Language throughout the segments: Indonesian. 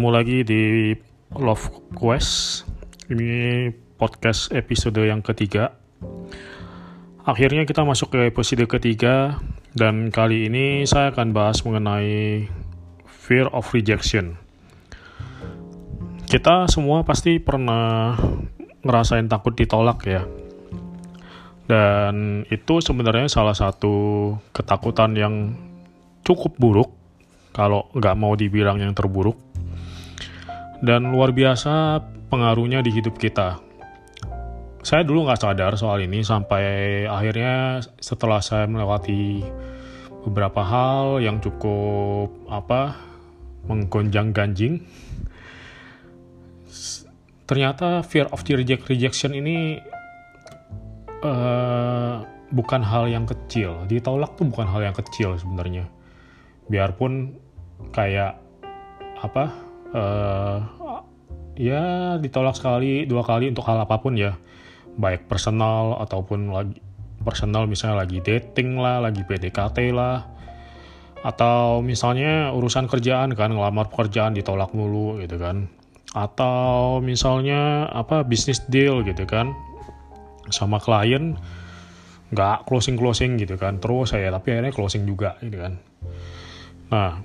Ketemu lagi di Love Quest. Ini podcast episode yang ketiga. Akhirnya kita masuk ke episode ketiga dan kali ini saya akan bahas mengenai fear of rejection. Kita semua pasti pernah ngerasain takut ditolak ya. Dan itu sebenarnya salah satu ketakutan yang cukup buruk kalau nggak mau dibilang yang terburuk dan luar biasa pengaruhnya di hidup kita. Saya dulu nggak sadar soal ini sampai akhirnya setelah saya melewati beberapa hal yang cukup apa menggonjang ganjing ternyata fear of the reject rejection ini uh, bukan hal yang kecil. Ditolak tuh bukan hal yang kecil sebenarnya. Biarpun kayak apa uh, ya ditolak sekali dua kali untuk hal apa pun ya. Baik personal ataupun lagi personal misalnya lagi dating lah lagi PDKT lah. Atau misalnya urusan kerjaan kan ngelamar pekerjaan ditolak mulu gitu kan. Atau misalnya apa bisnis deal gitu kan. Sama klien nggak closing closing gitu kan. Terus saya tapi akhirnya closing juga gitu kan. Nah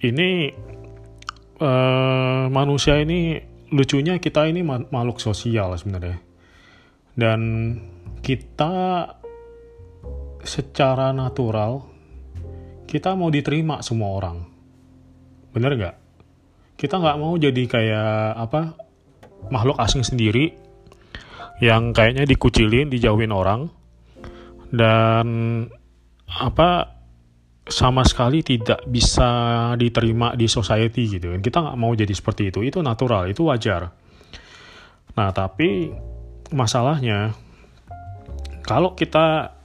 ini uh, manusia ini lucunya kita ini makhluk sosial sebenarnya. Dan kita secara natural kita mau diterima semua orang. Bener nggak? Kita nggak mau jadi kayak apa makhluk asing sendiri yang kayaknya dikucilin dijauhin orang. Dan apa sama sekali tidak bisa diterima di society gitu kan. Kita nggak mau jadi seperti itu. Itu natural itu wajar. Nah tapi masalahnya kalau kita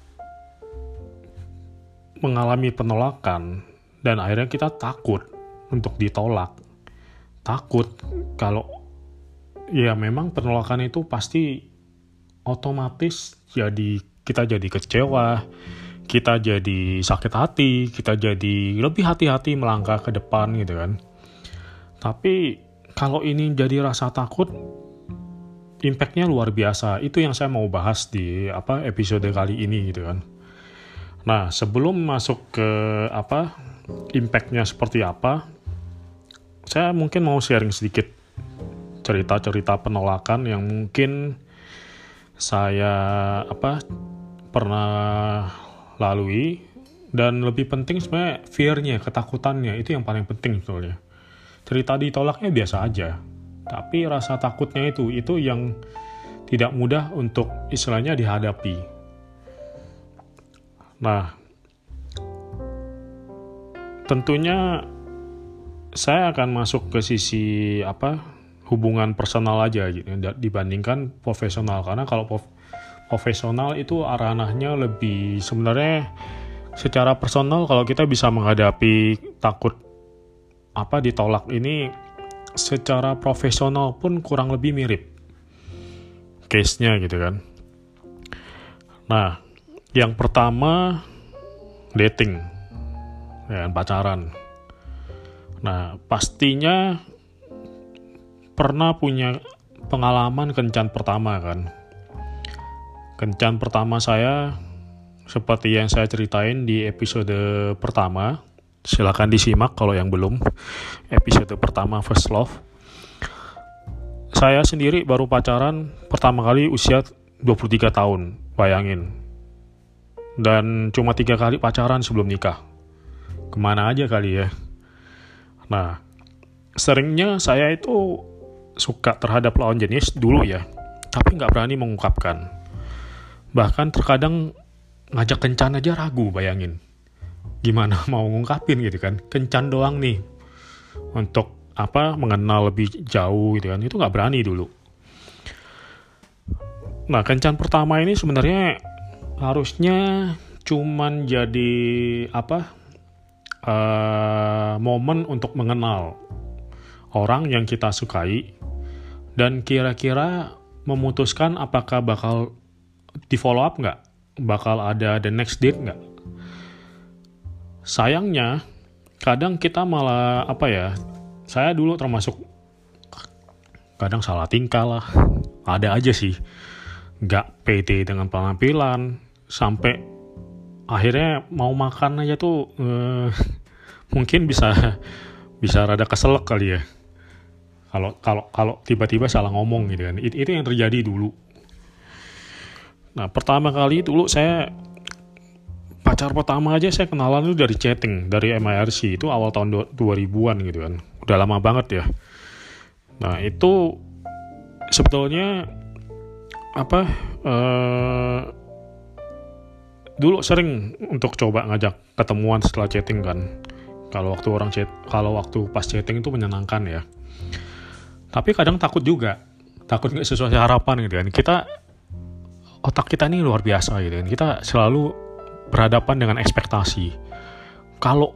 mengalami penolakan dan akhirnya kita takut untuk ditolak takut kalau ya memang penolakan itu pasti otomatis jadi kita jadi kecewa kita jadi sakit hati, kita jadi lebih hati-hati melangkah ke depan gitu kan. Tapi kalau ini jadi rasa takut, impactnya luar biasa. Itu yang saya mau bahas di apa episode kali ini gitu kan. Nah sebelum masuk ke apa impactnya seperti apa, saya mungkin mau sharing sedikit cerita-cerita penolakan yang mungkin saya apa pernah lalui dan lebih penting sebenarnya fear-nya, ketakutannya itu yang paling penting sebetulnya. Cerita ditolaknya biasa aja, tapi rasa takutnya itu itu yang tidak mudah untuk istilahnya dihadapi. Nah, tentunya saya akan masuk ke sisi apa hubungan personal aja gitu dibandingkan profesional karena kalau profesional itu ranahnya lebih sebenarnya secara personal kalau kita bisa menghadapi takut apa ditolak ini secara profesional pun kurang lebih mirip case-nya gitu kan. Nah, yang pertama dating ya pacaran. Nah, pastinya pernah punya pengalaman kencan pertama kan Kencan pertama saya seperti yang saya ceritain di episode pertama. Silahkan disimak kalau yang belum. Episode pertama First Love. Saya sendiri baru pacaran pertama kali usia 23 tahun, bayangin. Dan cuma tiga kali pacaran sebelum nikah. Ke mana aja kali ya. Nah, seringnya saya itu suka terhadap lawan jenis dulu ya, tapi nggak berani mengungkapkan bahkan terkadang ngajak kencan aja ragu bayangin. Gimana mau ngungkapin gitu kan? Kencan doang nih. Untuk apa mengenal lebih jauh gitu kan? Itu nggak berani dulu. Nah kencan pertama ini sebenarnya harusnya cuman jadi apa uh, momen untuk mengenal orang yang kita sukai dan kira-kira memutuskan apakah bakal di follow up nggak? Bakal ada the next date nggak? Sayangnya, kadang kita malah apa ya saya dulu termasuk kadang salah tingkah lah ada aja sih nggak pede dengan penampilan sampai akhirnya mau makan aja tuh eh, mungkin bisa bisa rada keselak kali ya kalau kalau kalau tiba-tiba salah ngomong gitu kan itu yang terjadi dulu nah pertama kali dulu saya pacar pertama aja saya kenalan itu dari chatting dari MIRC itu awal tahun 2000-an gitu kan. Udah lama banget ya. Nah itu sebetulnya apa uh, dulu sering untuk coba ngajak ketemuan setelah chatting kan. Kalau waktu orang chat kalau waktu pas chatting itu menyenangkan ya. Tapi kadang takut juga. Takut nggak sesuai harapan gitu kan. Kita otak kita ini luar biasa gitu kan. Kita selalu berhadapan dengan ekspektasi. Kalau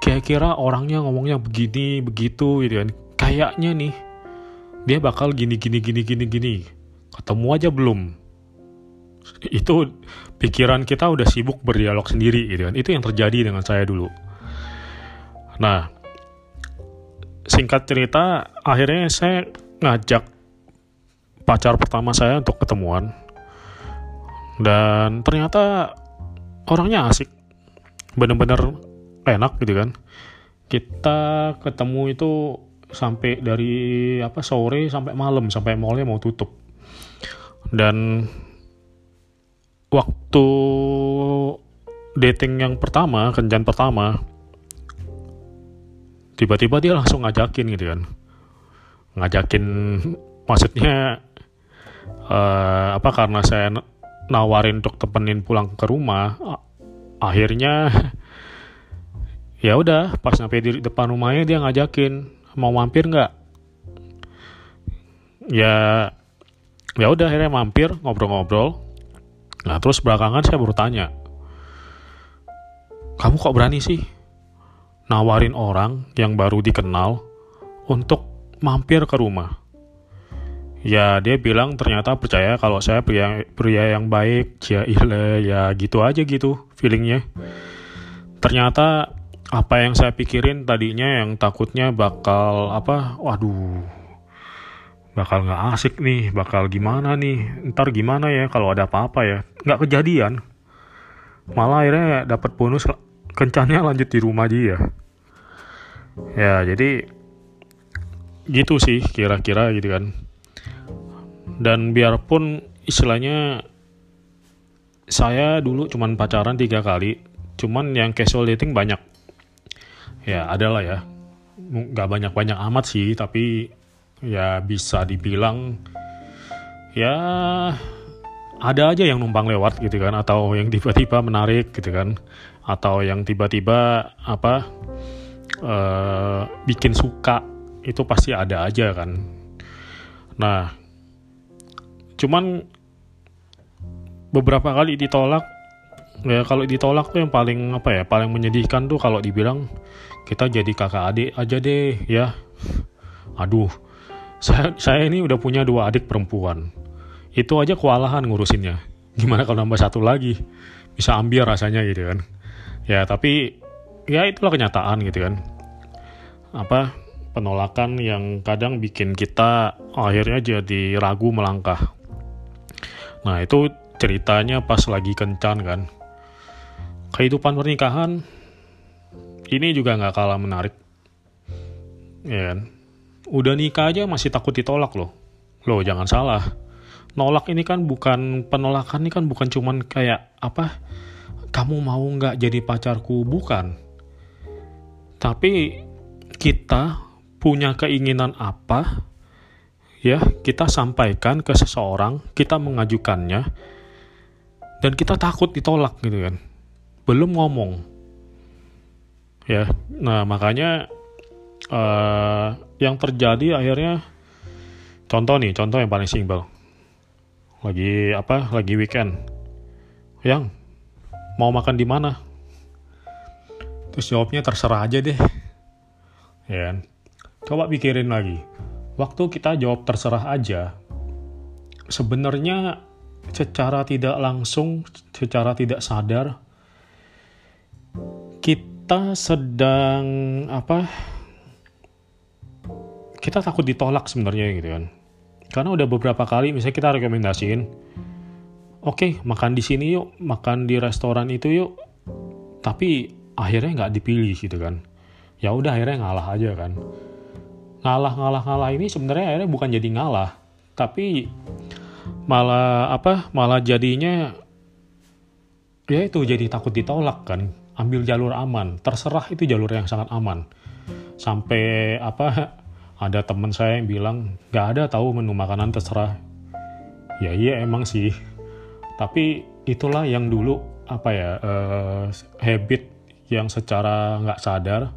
kira-kira orangnya ngomongnya begini begitu gitu kan. Kayaknya nih dia bakal gini gini gini gini gini. Ketemu aja belum? Itu pikiran kita udah sibuk berdialog sendiri gitu kan. Itu yang terjadi dengan saya dulu. Nah singkat cerita akhirnya saya ngajak pacar pertama saya untuk ketemuan dan ternyata orangnya asik. Bener-bener enak gitu kan. Kita ketemu itu sampai dari apa sore sampai malam sampai mallnya mau tutup. Dan waktu dating yang pertama kencan pertama tiba-tiba dia langsung ngajakin gitu kan. Ngajakin maksudnya uh, apa karena saya nawarin untuk temenin pulang ke rumah akhirnya ya udah pas sampai di depan rumahnya dia ngajakin mau mampir nggak? Ya ya udah akhirnya mampir ngobrol-ngobrol. Nah terus belakangan saya baru tanya kamu kok berani sih nawarin orang yang baru dikenal untuk mampir ke rumah ya dia bilang ternyata percaya kalau saya pria pria yang baik. Ya ile ya gitu aja gitu feelingnya. Ternyata apa yang saya pikirin tadinya yang takutnya bakal apa waduh bakal nggak asik nih bakal gimana nih? Ntar gimana ya kalau ada apa-apa ya? Nggak kejadian. Malah akhirnya dapat bonus kencannya lanjut di rumah dia. Ya jadi gitu sih kira-kira gitu kan dan biarpun istilahnya saya dulu cuman pacaran tiga kali cuman yang casual dating banyak. Ya adalah ya. Nggak banyak banyak amat sih tapi ya bisa dibilang ya ada aja yang numpang lewat gitu kan atau yang tiba-tiba menarik gitu kan atau yang tiba-tiba apa uh, bikin suka itu pasti ada aja kan. Nah cuman beberapa kali ditolak ya kalau ditolak tuh yang paling apa ya paling menyedihkan tuh kalau dibilang kita jadi kakak adik aja deh ya. Aduh saya saya ini udah punya dua adik perempuan. Itu aja kewalahan ngurusinnya. Gimana kalau nambah satu lagi? Bisa ambil rasanya gitu kan. Ya tapi ya itulah kenyataan gitu kan. Apa penolakan yang kadang bikin kita akhirnya jadi ragu melangkah nah itu ceritanya pas lagi kencan kan. Kehidupan pernikahan ini juga nggak kalah menarik. Ya kan? Udah nikah aja masih takut ditolak loh. Loh jangan salah. Nolak ini kan bukan penolakan ini kan bukan cuman kayak apa kamu mau nggak jadi pacarku? Bukan. Tapi kita punya keinginan apa ya kita sampaikan ke seseorang kita mengajukannya dan kita takut ditolak gitu kan. Belum ngomong. Ya nah makanya uh, yang terjadi akhirnya contoh nih contoh yang paling simpel. Lagi apa lagi weekend. Yang mau makan di mana? Terus jawabnya terserah aja deh. Ya kan? coba pikirin lagi waktu kita jawab terserah aja sebenarnya secara tidak langsung secara tidak sadar kita sedang apa kita takut ditolak sebenarnya gitu kan. Karena udah beberapa kali misalnya kita rekomendasiin oke okay, makan di sini yuk makan di restoran itu yuk. Tapi akhirnya nggak dipilih gitu kan. Ya udah akhirnya ngalah aja kan ngalah ngalah ngalah ini sebenarnya akhirnya bukan jadi ngalah. Tapi malah apa malah jadinya ya itu jadi takut ditolak kan. Ambil jalur aman. Terserah itu jalur yang sangat aman. Sampai apa ada teman saya yang bilang nggak ada tahu menu makanan terserah. Ya iya emang sih. Tapi itulah yang dulu apa ya uh, habit yang secara nggak sadar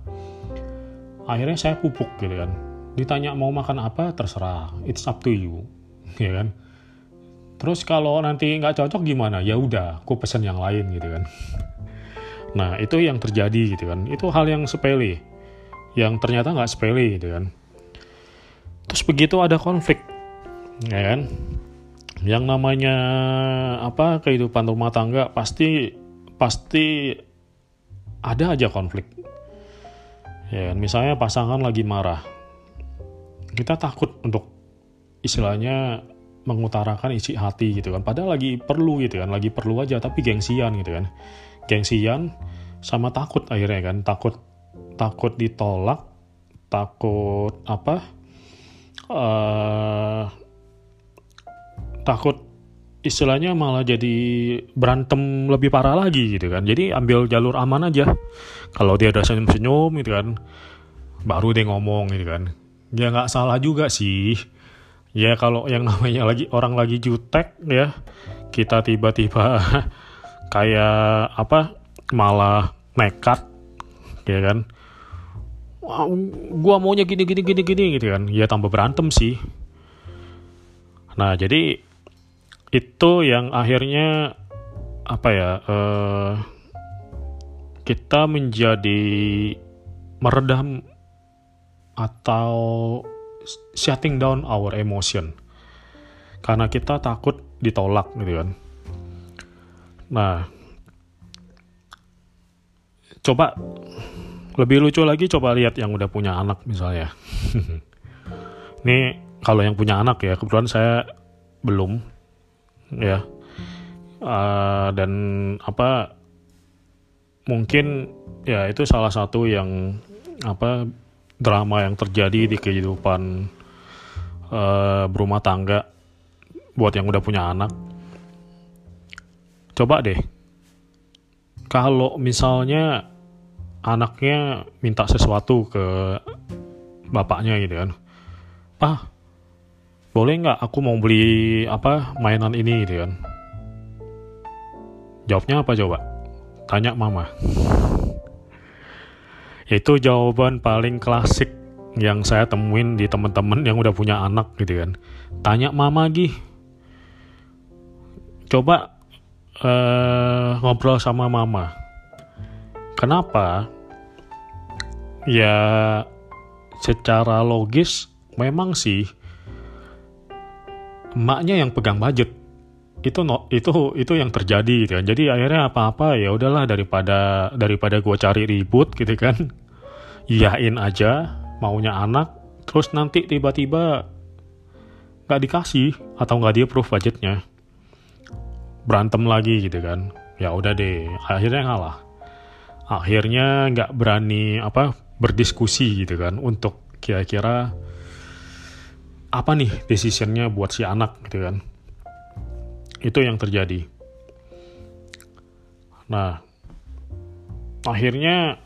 akhirnya saya pupuk gitu kan ditanya mau makan apa terserah. It's up to you. Ya kan? Terus kalau nanti nggak cocok gimana? Ya udah aku pesen yang lain gitu kan. Nah itu yang terjadi gitu kan. Itu hal yang sepele yang ternyata nggak sepele gitu kan. Terus begitu ada konflik ya kan? Yang namanya apa kehidupan rumah tangga pasti pasti ada aja konflik. Ya kan? misalnya pasangan lagi marah kita takut untuk istilahnya mengutarakan isi hati gitu kan. Padahal lagi perlu gitu kan lagi perlu aja tapi gengsian gitu kan. Gengsian sama takut akhirnya kan. Takut takut ditolak takut apa uh, takut istilahnya malah jadi berantem lebih parah lagi gitu kan. Jadi ambil jalur aman aja. Kalau dia ada senyum-senyum gitu kan baru dia ngomong gitu kan ya nggak salah juga sih. Ya kalau yang namanya lagi orang lagi jutek ya kita tiba-tiba kayak apa malah nekat ya kan? Gua maunya gini gini gini gini gitu kan? Ya tambah berantem sih. Nah jadi itu yang akhirnya apa ya uh, kita menjadi meredam atau shutting down our emotion. Karena kita takut ditolak gitu kan. Nah coba lebih lucu lagi coba lihat yang udah punya anak misalnya. Ini kalau yang punya anak ya kebetulan saya belum ya. Uh, dan apa mungkin ya itu salah satu yang apa drama yang terjadi di kehidupan uh, berumah tangga buat yang udah punya anak. Coba deh kalau misalnya anaknya minta sesuatu ke bapaknya gitu kan pak boleh nggak aku mau beli apa mainan ini? gitu kan. Jawabnya apa coba? Tanya mama itu jawaban paling klasik yang saya temuin di teman-teman yang udah punya anak gitu kan. Tanya mama lagi coba uh, ngobrol sama mama. Kenapa? Ya secara logis memang sih emaknya yang pegang budget itu no, itu itu yang terjadi gitu kan. Jadi akhirnya apa-apa ya udahlah daripada daripada gue cari ribut gitu kan. Iyain aja maunya anak terus nanti tiba-tiba nggak dikasih atau nggak dia approve budgetnya. Berantem lagi gitu kan. Ya udah deh akhirnya ngalah. Akhirnya nggak berani apa berdiskusi gitu kan untuk kira-kira apa nih decisionnya buat si anak gitu kan itu yang terjadi nah akhirnya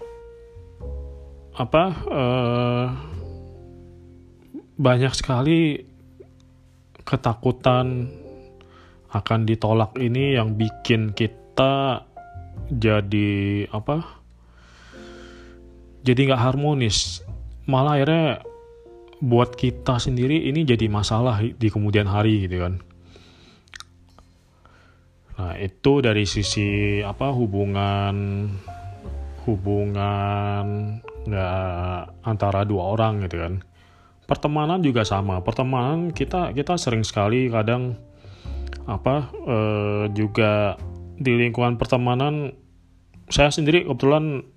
apa uh, banyak sekali ketakutan akan ditolak ini yang bikin kita jadi apa jadi nggak harmonis malah akhirnya buat kita sendiri ini jadi masalah di kemudian hari gitu kan. Nah, itu dari sisi apa hubungan hubungan nggak antara dua orang gitu kan. Pertemanan juga sama. Pertemanan kita kita sering sekali kadang apa eh, juga di lingkungan pertemanan saya sendiri kebetulan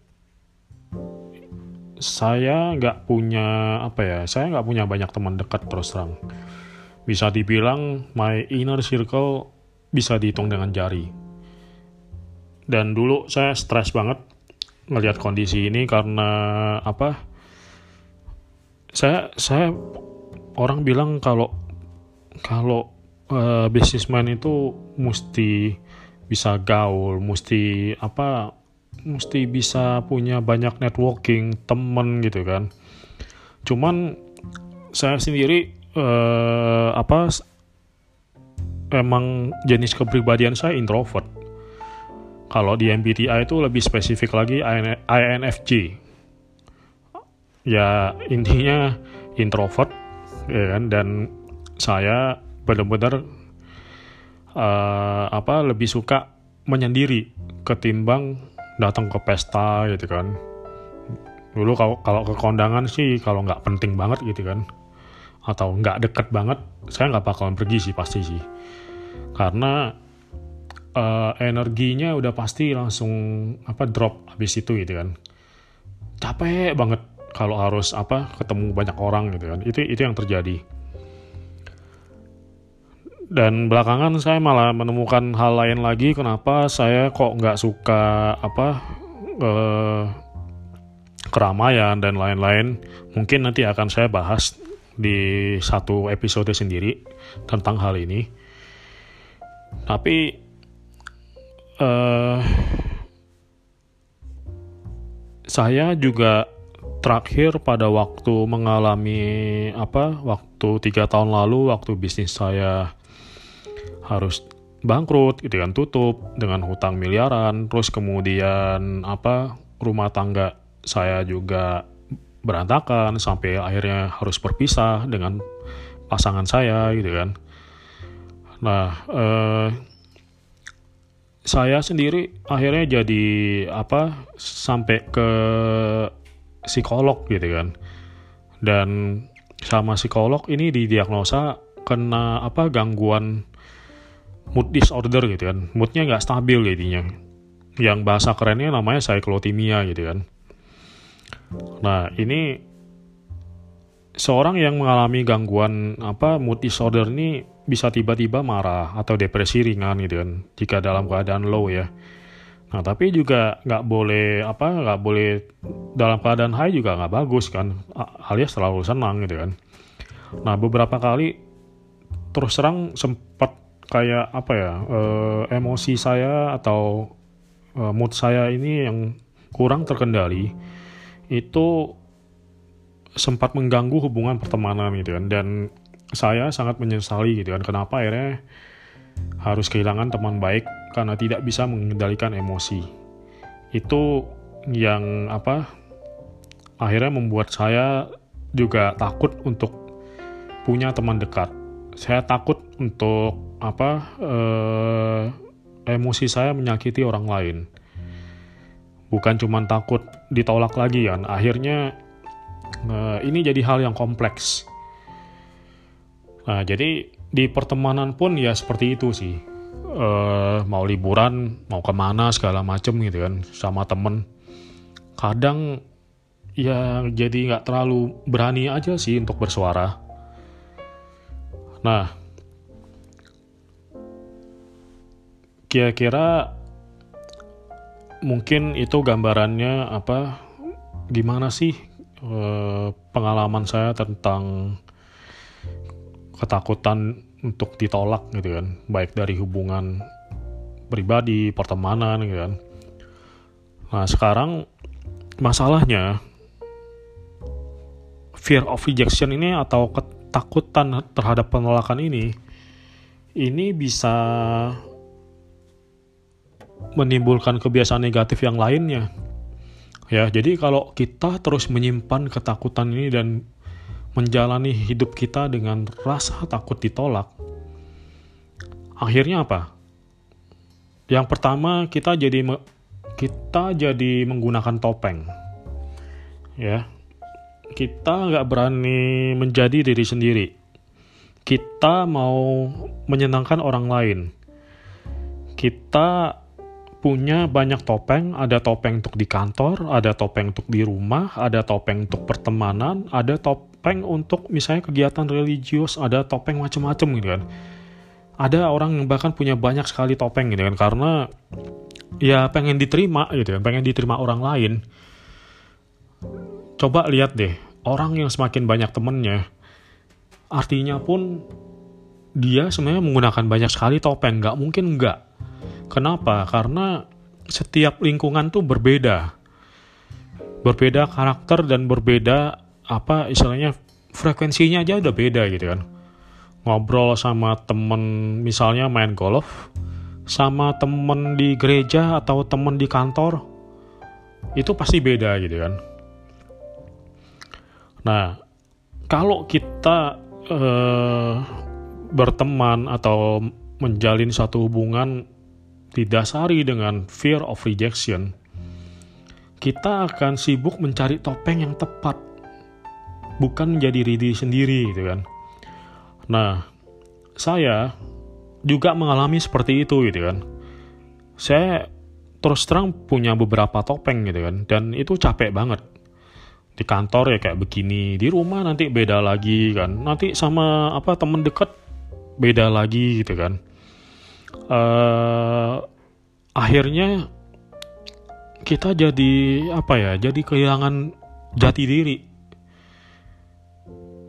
saya nggak punya apa ya saya nggak punya banyak teman dekat terus terang bisa dibilang my inner circle bisa dihitung dengan jari. Dan dulu saya stres banget ngelihat kondisi ini karena apa? Saya saya orang bilang kalau kalau uh, businessman itu mesti bisa gaul mesti apa mesti bisa punya banyak networking temen gitu kan. Cuman saya sendiri uh, apa emang jenis kepribadian saya introvert. Kalau di MBTI itu lebih spesifik lagi INFJ ya intinya introvert ya kan? Dan saya benar-benar uh, apa lebih suka menyendiri ketimbang datang ke pesta gitu kan. Dulu kalau kalau ke kondangan sih kalau nggak penting banget gitu kan. Atau nggak deket banget saya nggak bakalan pergi sih pasti sih karena uh, energinya udah pasti langsung apa drop habis itu gitu kan. Capek banget kalau harus apa ketemu banyak orang gitu kan. Itu itu yang terjadi. Dan belakangan saya malah menemukan hal lain lagi kenapa saya kok nggak suka apa eh, keramaian dan lain-lain. Mungkin nanti akan saya bahas di satu episode sendiri tentang hal ini tapi eh, saya juga terakhir pada waktu mengalami apa waktu tiga tahun lalu waktu bisnis saya harus bangkrut gitu kan tutup dengan hutang miliaran. Terus kemudian apa rumah tangga saya juga berantakan sampai akhirnya harus berpisah dengan pasangan saya gitu kan nah eh, saya sendiri akhirnya jadi apa sampai ke psikolog gitu kan. Dan sama psikolog ini didiagnosa kena apa gangguan mood disorder gitu kan. Moodnya nggak stabil jadinya. Yang bahasa kerennya namanya cyclothymia gitu kan. Nah ini seorang yang mengalami gangguan apa mood disorder ini bisa tiba-tiba marah atau depresi ringan gitu kan jika dalam keadaan low ya. Nah tapi juga nggak boleh apa nggak boleh dalam keadaan high juga nggak bagus kan alias terlalu senang gitu kan. Nah beberapa kali terus terang sempat kayak apa ya uh, emosi saya atau uh, mood saya ini yang kurang terkendali itu sempat mengganggu hubungan pertemanan gitu kan. Dan saya sangat menyesali gitu kan kenapa akhirnya harus kehilangan teman baik karena tidak bisa mengendalikan emosi. Itu yang apa akhirnya membuat saya juga takut untuk punya teman dekat. Saya takut untuk apa eh, emosi saya menyakiti orang lain. Bukan cuma takut ditolak lagi kan akhirnya eh, ini jadi hal yang kompleks. Nah jadi di pertemanan pun ya seperti itu sih. Eh, mau liburan mau ke mana segala macem gitu kan sama temen. Kadang ya jadi nggak terlalu berani aja sih untuk bersuara. Nah kira-kira mungkin itu gambarannya apa? Gimana sih eh, pengalaman saya tentang ketakutan untuk ditolak gitu kan baik dari hubungan pribadi pertemanan gitu kan nah sekarang masalahnya fear of rejection ini atau ketakutan terhadap penolakan ini ini bisa menimbulkan kebiasaan negatif yang lainnya. Ya, jadi kalau kita terus menyimpan ketakutan ini dan menjalani hidup kita dengan rasa takut ditolak, akhirnya apa? Yang pertama kita jadi kita jadi menggunakan topeng, ya. Kita nggak berani menjadi diri sendiri. Kita mau menyenangkan orang lain. Kita punya banyak topeng, ada topeng untuk di kantor, ada topeng untuk di rumah, ada topeng untuk pertemanan, ada topeng untuk misalnya kegiatan religius, ada topeng macam-macam gitu kan. Ada orang yang bahkan punya banyak sekali topeng gitu kan karena ya pengen diterima gitu kan, pengen diterima orang lain. Coba lihat deh, orang yang semakin banyak temennya, artinya pun dia sebenarnya menggunakan banyak sekali topeng, nggak mungkin nggak Kenapa? Karena setiap lingkungan tuh berbeda. Berbeda karakter dan berbeda apa istilahnya frekuensinya aja udah beda gitu kan. Ngobrol sama temen misalnya main golf sama temen di gereja atau temen di kantor itu pasti beda gitu kan. Nah, kalau kita uh, berteman atau menjalin satu hubungan didasari dengan fear of rejection, kita akan sibuk mencari topeng yang tepat, bukan menjadi diri sendiri, gitu kan. Nah, saya juga mengalami seperti itu, gitu kan. Saya terus terang punya beberapa topeng, gitu kan, dan itu capek banget. Di kantor ya kayak begini, di rumah nanti beda lagi kan, nanti sama apa temen deket beda lagi, gitu kan uh, akhirnya kita jadi apa ya jadi kehilangan jati diri.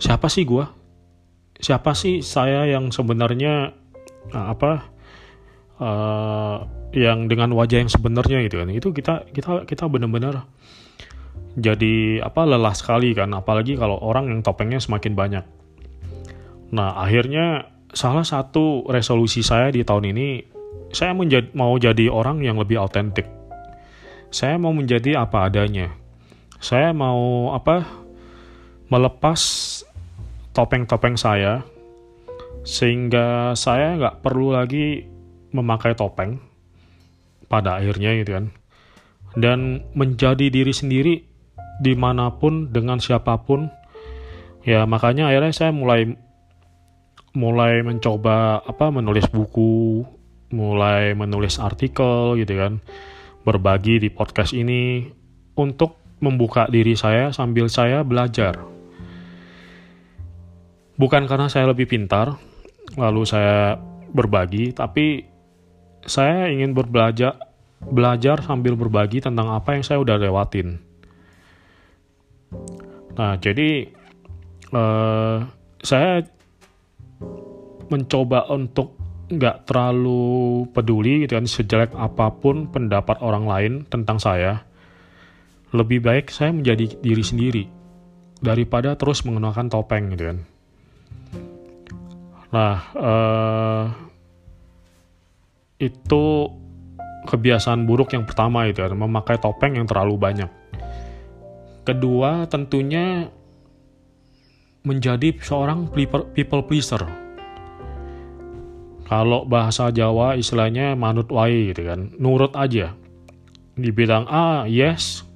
Siapa sih gue siapa sih saya yang sebenarnya uh, apa uh, yang dengan wajah yang sebenarnya gitu kan? Itu kita kita kita benar-benar jadi apa lelah sekali kan? Apalagi kalau orang yang topengnya semakin banyak. Nah akhirnya salah satu resolusi saya di tahun ini, saya menjadi, mau jadi orang yang lebih autentik. Saya mau menjadi apa adanya. Saya mau apa? Melepas topeng-topeng saya, sehingga saya nggak perlu lagi memakai topeng pada akhirnya gitu kan. Dan menjadi diri sendiri di mana pun dengan siapa pun. Ya makanya akhirnya saya mulai mulai mencoba apa menulis buku, mulai menulis artikel gitu kan, berbagi di podcast ini untuk membuka diri saya sambil saya belajar. Bukan karena saya lebih pintar, lalu saya berbagi, tapi saya ingin berbelajar belajar sambil berbagi tentang apa yang saya udah lewatin. Nah, jadi uh, saya mencoba untuk nggak terlalu peduli gitu kan sejelek apa pun pendapat orang lain tentang saya lebih baik saya menjadi diri sendiri daripada terus mengenakan topeng gitu kan. Nah uh, itu kebiasaan buruk yang pertama itu kan memakai topeng yang terlalu banyak. Kedua tentunya menjadi seorang people pleaser kalau bahasa Jawa istilahnya manut wai gitu kan, nurut aja. Dibilang ah yes,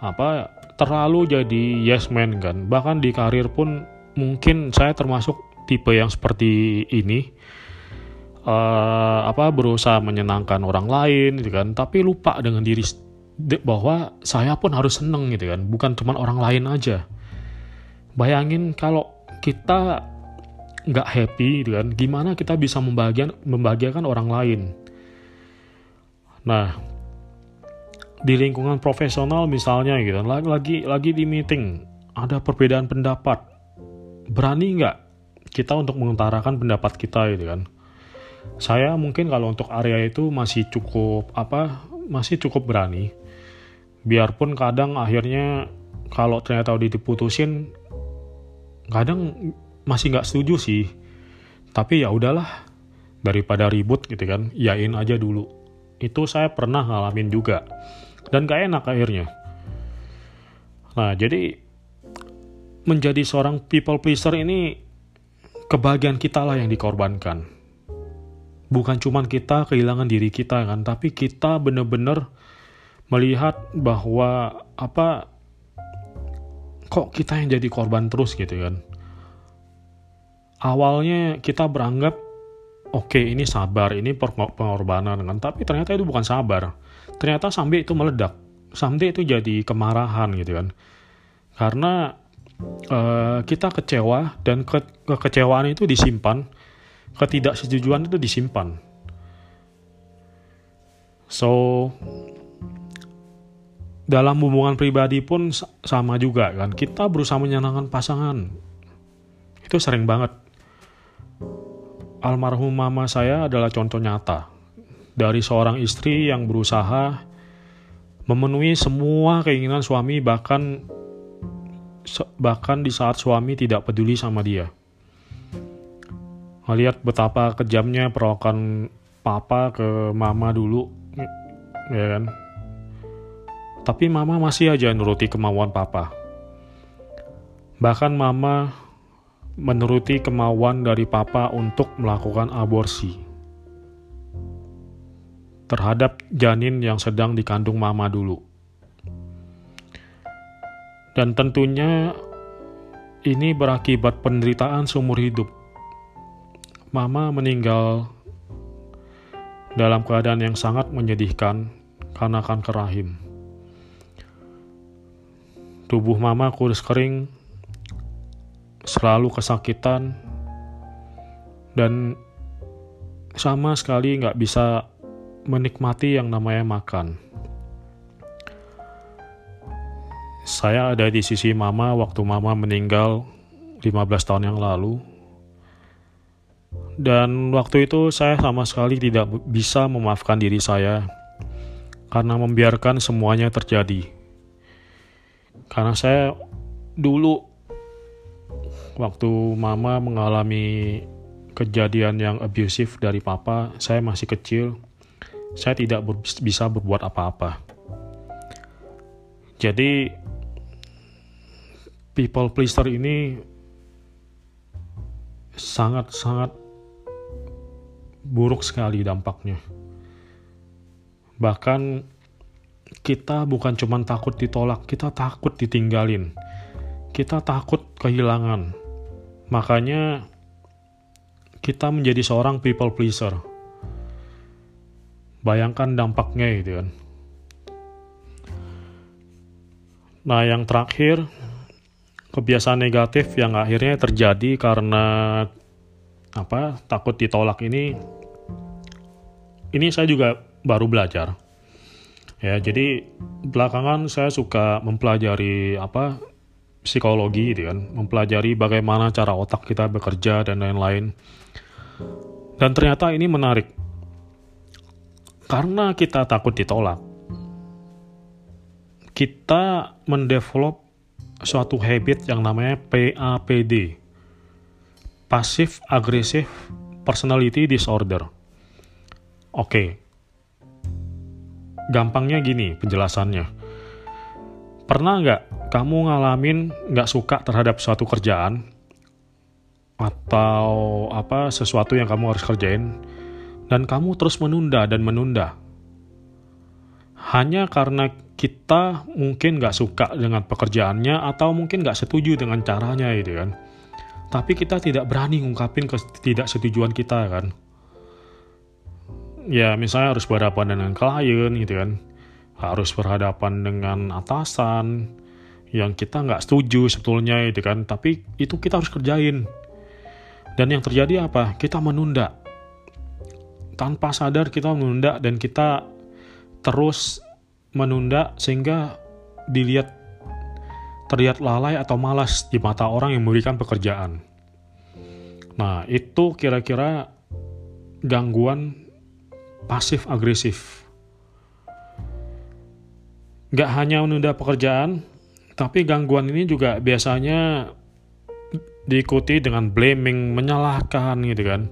apa terlalu jadi yes man kan. Bahkan di karir pun mungkin saya termasuk tipe yang seperti ini. Uh, apa berusaha menyenangkan orang lain gitu kan, tapi lupa dengan diri bahwa saya pun harus seneng gitu kan, bukan cuma orang lain aja. Bayangin kalau kita nggak happy gitu kan gimana kita bisa membahagiakan membahagiakan orang lain? Nah di lingkungan profesional misalnya gitu kan lagi lagi di meeting ada perbedaan pendapat. Berani nggak kita untuk mengutarakan pendapat kita gitu kan? Saya mungkin kalau untuk area itu masih cukup apa masih cukup berani. Biarpun kadang akhirnya kalau ternyata udah diputusin kadang masih nggak setuju sih. Tapi ya udahlah daripada ribut gitu kan yain aja dulu. Itu saya pernah ngalamin juga dan gak enak akhirnya. Nah jadi menjadi seorang people pleaser ini kebahagiaan kita lah yang dikorbankan. Bukan cuman kita kehilangan diri kita kan tapi kita bener-bener melihat bahwa apa kok kita yang jadi korban terus gitu kan awalnya kita beranggap oke okay, ini sabar, ini pengorbanan kan. Tapi ternyata itu bukan sabar. Ternyata sampai itu meledak. Sampai itu jadi kemarahan gitu kan. Karena uh, kita kecewa dan ke kekecewaan itu disimpan, ketidaksetujuan itu disimpan. So dalam hubungan pribadi pun sama juga kan. Kita berusaha menyenangkan pasangan. Itu sering banget almarhum mama saya adalah contoh nyata dari seorang istri yang berusaha memenuhi semua keinginan suami bahkan bahkan di saat suami tidak peduli sama dia. Melihat betapa kejamnya perawakan papa ke mama dulu, ya kan. Tapi mama masih aja nuruti kemauan papa. Bahkan mama menuruti kemauan dari papa untuk melakukan aborsi terhadap janin yang sedang dikandung mama dulu. Dan tentunya ini berakibat penderitaan seumur hidup. Mama meninggal dalam keadaan yang sangat menyedihkan karena kanker rahim. Tubuh mama kurus kering selalu kesakitan dan sama sekali nggak bisa menikmati yang namanya makan. Saya ada di sisi mama waktu mama meninggal 15 tahun yang lalu. Dan waktu itu saya sama sekali tidak bisa memaafkan diri saya karena membiarkan semuanya terjadi. Karena saya dulu waktu mama mengalami kejadian yang abusive dari papa, saya masih kecil. Saya tidak ber bisa berbuat apa-apa. Jadi people pleaser ini sangat-sangat buruk sekali dampaknya. Bahkan kita bukan cuma takut ditolak, kita takut ditinggalin. Kita takut kehilangan Makanya kita menjadi seorang people pleaser. Bayangkan dampaknya gitu kan. Nah, yang terakhir kebiasaan negatif yang akhirnya terjadi karena apa? takut ditolak ini ini saya juga baru belajar. Ya, jadi belakangan saya suka mempelajari apa psikologi gitu kan, mempelajari bagaimana cara otak kita bekerja dan lain-lain. Dan ternyata ini menarik. Karena kita takut ditolak, kita mendevelop suatu habit yang namanya PAPD. Passive Aggressive Personality Disorder. Oke. Gampangnya gini penjelasannya. Pernah nggak kamu ngalamin nggak suka terhadap suatu kerjaan? Atau apa sesuatu yang kamu harus kerjain dan kamu terus menunda dan menunda? Hanya karena kita mungkin nggak suka dengan pekerjaannya atau mungkin nggak setuju dengan caranya gitu kan. Tapi kita tidak berani ngungkapin ketidaksetujuan kita kan. Ya misalnya harus berhadapan dengan klien gitu kan harus berhadapan dengan atasan yang kita nggak setuju sebetulnya itu kan. Tapi itu kita harus kerjain. Dan yang terjadi apa? Kita menunda. Tanpa sadar kita menunda dan kita terus menunda sehingga dilihat terlihat lalai atau malas di mata orang yang memberikan pekerjaan. Nah itu kira-kira gangguan pasif agresif Gak hanya menunda pekerjaan, tapi gangguan ini juga biasanya diikuti dengan blaming, menyalahkan gitu kan.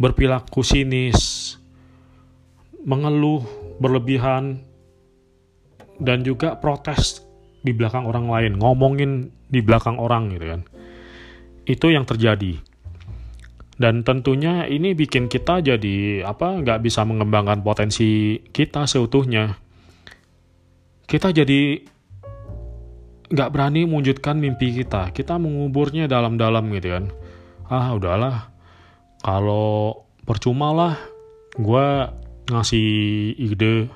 Berperilaku sinis, mengeluh berlebihan dan juga protes di belakang orang lain, ngomongin di belakang orang gitu kan. Itu yang terjadi. Dan tentunya ini bikin kita jadi apa nggak bisa mengembangkan potensi kita seutuhnya. Kita jadi nggak berani mewujudkan mimpi kita. Kita menguburnya dalam-dalam gitu kan. Ah udahlah, kalau percuma lah gue ngasih ide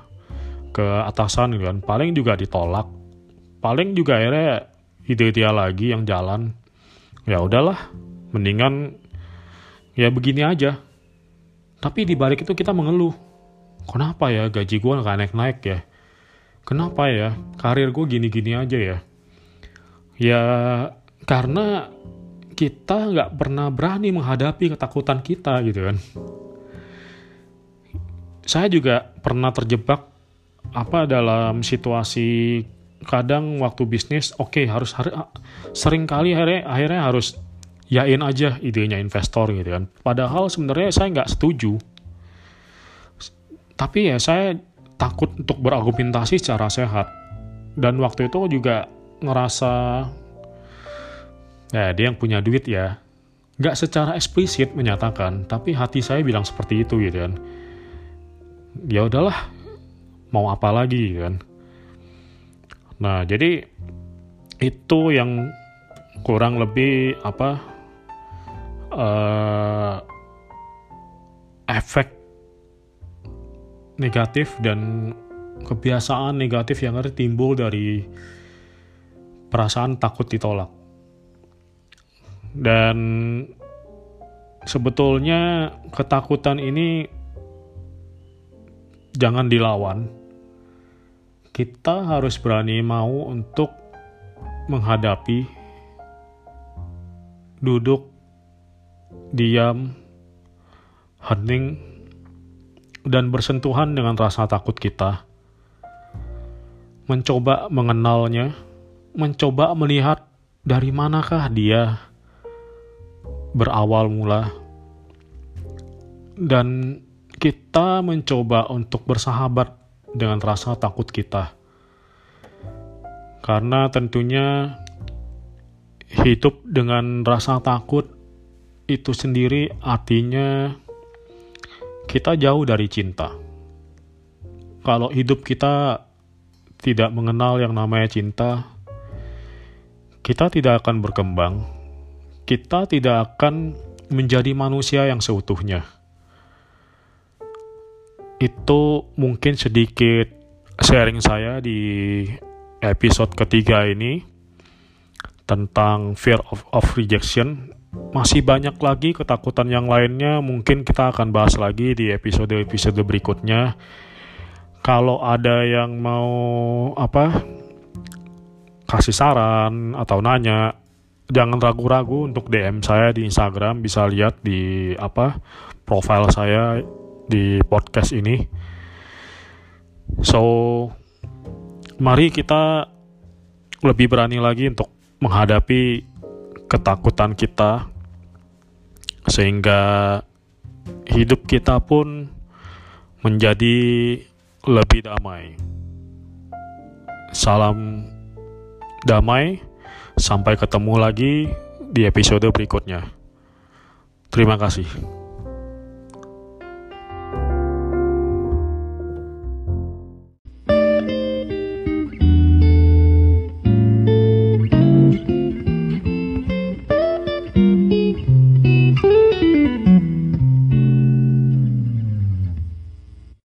ke atasan gitu kan. Paling juga ditolak. Paling juga akhirnya ide dia lagi yang jalan. Ya udahlah mendingan ya begini aja. Tapi di balik itu kita mengeluh. Kenapa ya gaji gue nggak naik-naik ya kenapa ya? Karir gue gini-gini aja ya? Ya karena kita nggak pernah berani menghadapi ketakutan kita gitu kan. Saya juga pernah terjebak apa dalam situasi kadang waktu bisnis oke okay, harus hari, sering kali akhirnya, akhirnya harus yain aja idenya investor gitu kan. Padahal sebenarnya saya nggak setuju. Tapi ya saya takut untuk berargumentasi secara sehat. Dan waktu itu juga ngerasa ya dia yang punya duit ya. Nggak secara eksplisit menyatakan tapi hati saya bilang seperti itu gitu kan. Ya udahlah mau apa lagi kan. Nah jadi itu yang kurang lebih apa uh, efek negatif dan kebiasaan negatif yang ada timbul dari perasaan takut ditolak dan sebetulnya ketakutan ini jangan dilawan. Kita harus berani mau untuk menghadapi, duduk, diam, hening, dan bersentuhan dengan rasa takut kita. Mencoba mengenalnya, mencoba melihat dari manakah dia berawal mula, dan kita mencoba untuk bersahabat dengan rasa takut kita. Karena tentunya hidup dengan rasa takut itu sendiri artinya kita jauh dari cinta. Kalau hidup kita tidak mengenal yang namanya cinta, kita tidak akan berkembang. Kita tidak akan menjadi manusia yang seutuhnya itu mungkin sedikit sharing saya di episode ketiga ini tentang fear of, of rejection. Masih banyak lagi ketakutan yang lainnya, mungkin kita akan bahas lagi di episode-episode berikutnya. Kalau ada yang mau apa kasih saran atau nanya, jangan ragu-ragu untuk DM saya di Instagram, bisa lihat di apa profile saya di podcast ini. So, mari kita lebih berani lagi untuk menghadapi ketakutan kita, sehingga hidup kita pun menjadi lebih damai. Salam damai, sampai ketemu lagi di episode berikutnya. Terima kasih.